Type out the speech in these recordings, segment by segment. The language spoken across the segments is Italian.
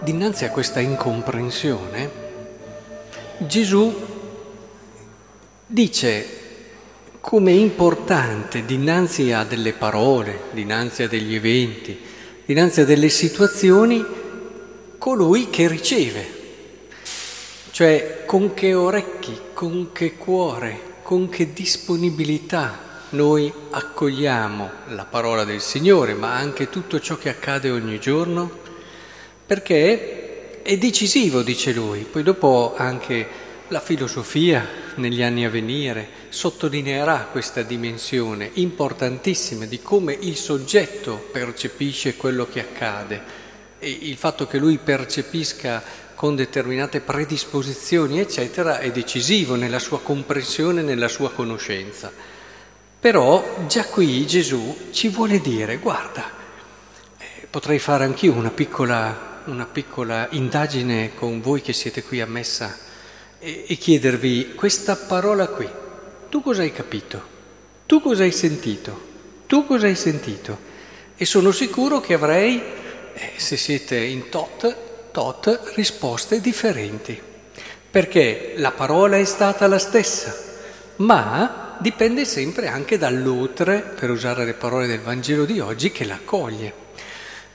dinanzi a questa incomprensione, Gesù dice come è importante dinanzi a delle parole, dinanzi a degli eventi, dinanzi a delle situazioni, colui che riceve. Cioè con che orecchi, con che cuore, con che disponibilità noi accogliamo la parola del Signore, ma anche tutto ciò che accade ogni giorno, perché è decisivo, dice lui. Poi dopo anche la filosofia negli anni a venire sottolineerà questa dimensione importantissima di come il soggetto percepisce quello che accade e il fatto che lui percepisca con determinate predisposizioni, eccetera, è decisivo nella sua comprensione, nella sua conoscenza. Però già qui Gesù ci vuole dire, guarda, eh, potrei fare anch'io una piccola, una piccola indagine con voi che siete qui a messa e, e chiedervi questa parola qui, tu cosa hai capito? Tu cosa hai sentito? Tu cosa hai sentito? E sono sicuro che avrei, eh, se siete in tot, tot risposte differenti, perché la parola è stata la stessa, ma dipende sempre anche dall'otre, per usare le parole del Vangelo di oggi, che l'accoglie.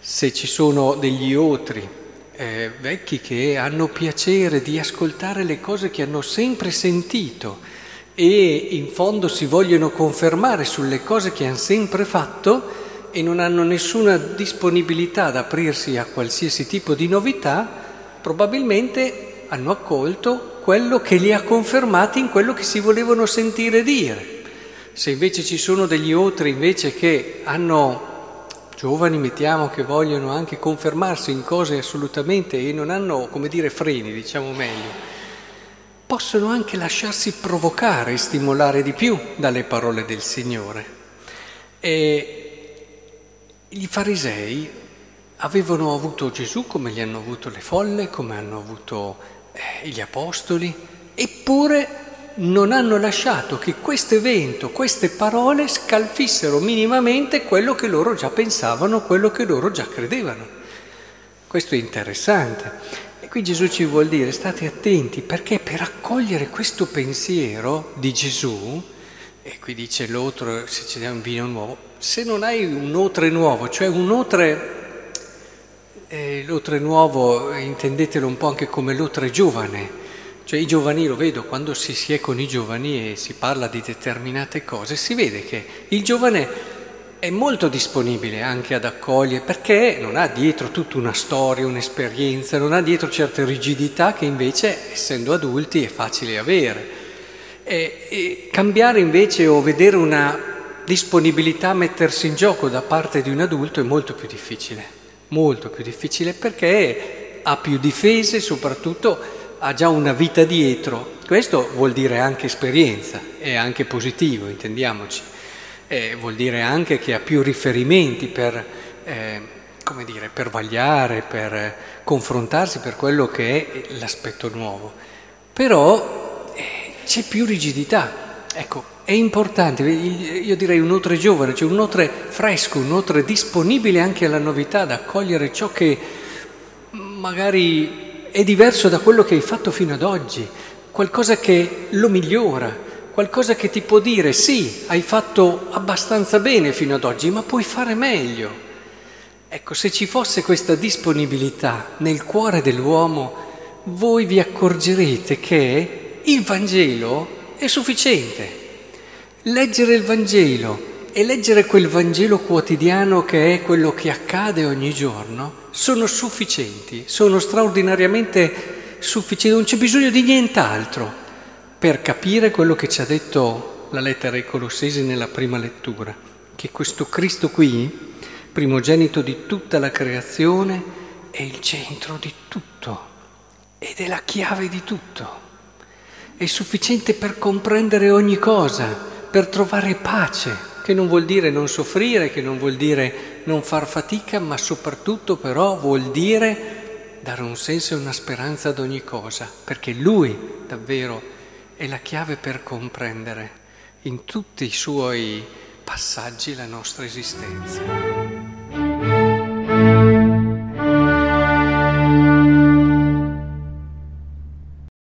Se ci sono degli otri eh, vecchi che hanno piacere di ascoltare le cose che hanno sempre sentito e in fondo si vogliono confermare sulle cose che hanno sempre fatto e non hanno nessuna disponibilità ad aprirsi a qualsiasi tipo di novità, probabilmente hanno accolto quello che li ha confermati in quello che si volevano sentire dire. Se invece ci sono degli altri invece che hanno giovani, mettiamo, che vogliono anche confermarsi in cose assolutamente e non hanno, come dire, freni, diciamo meglio, possono anche lasciarsi provocare e stimolare di più dalle parole del Signore. E i farisei avevano avuto Gesù come gli hanno avuto le folle, come hanno avuto eh, gli apostoli, eppure non hanno lasciato che questo evento, queste parole scalfissero minimamente quello che loro già pensavano, quello che loro già credevano. Questo è interessante. E qui Gesù ci vuol dire, state attenti, perché per accogliere questo pensiero di Gesù, e qui dice l'otro, se ci dà un vino nuovo, se non hai un otre nuovo, cioè un otre eh, l'otre nuovo intendetelo un po' anche come l'otre giovane, cioè i giovani lo vedo quando si, si è con i giovani e si parla di determinate cose, si vede che il giovane è molto disponibile anche ad accogliere perché non ha dietro tutta una storia, un'esperienza, non ha dietro certe rigidità che invece essendo adulti è facile avere. E, e cambiare invece o vedere una disponibilità a mettersi in gioco da parte di un adulto è molto più difficile molto più difficile perché ha più difese, soprattutto ha già una vita dietro. Questo vuol dire anche esperienza, è anche positivo, intendiamoci. Eh, vuol dire anche che ha più riferimenti per, eh, dire, per vagliare, per confrontarsi per quello che è l'aspetto nuovo. Però eh, c'è più rigidità. Ecco, è importante, io direi un nutre giovane, cioè un nutre fresco, un nutre disponibile anche alla novità, ad accogliere ciò che magari è diverso da quello che hai fatto fino ad oggi, qualcosa che lo migliora, qualcosa che ti può dire sì, hai fatto abbastanza bene fino ad oggi, ma puoi fare meglio. Ecco, se ci fosse questa disponibilità nel cuore dell'uomo, voi vi accorgerete che il Vangelo è sufficiente. Leggere il Vangelo e leggere quel Vangelo quotidiano che è quello che accade ogni giorno sono sufficienti, sono straordinariamente sufficienti, non c'è bisogno di nient'altro per capire quello che ci ha detto la lettera ai Colossesi nella prima lettura, che questo Cristo qui, primogenito di tutta la creazione, è il centro di tutto ed è la chiave di tutto. È sufficiente per comprendere ogni cosa per trovare pace, che non vuol dire non soffrire, che non vuol dire non far fatica, ma soprattutto però vuol dire dare un senso e una speranza ad ogni cosa, perché Lui davvero è la chiave per comprendere in tutti i suoi passaggi la nostra esistenza.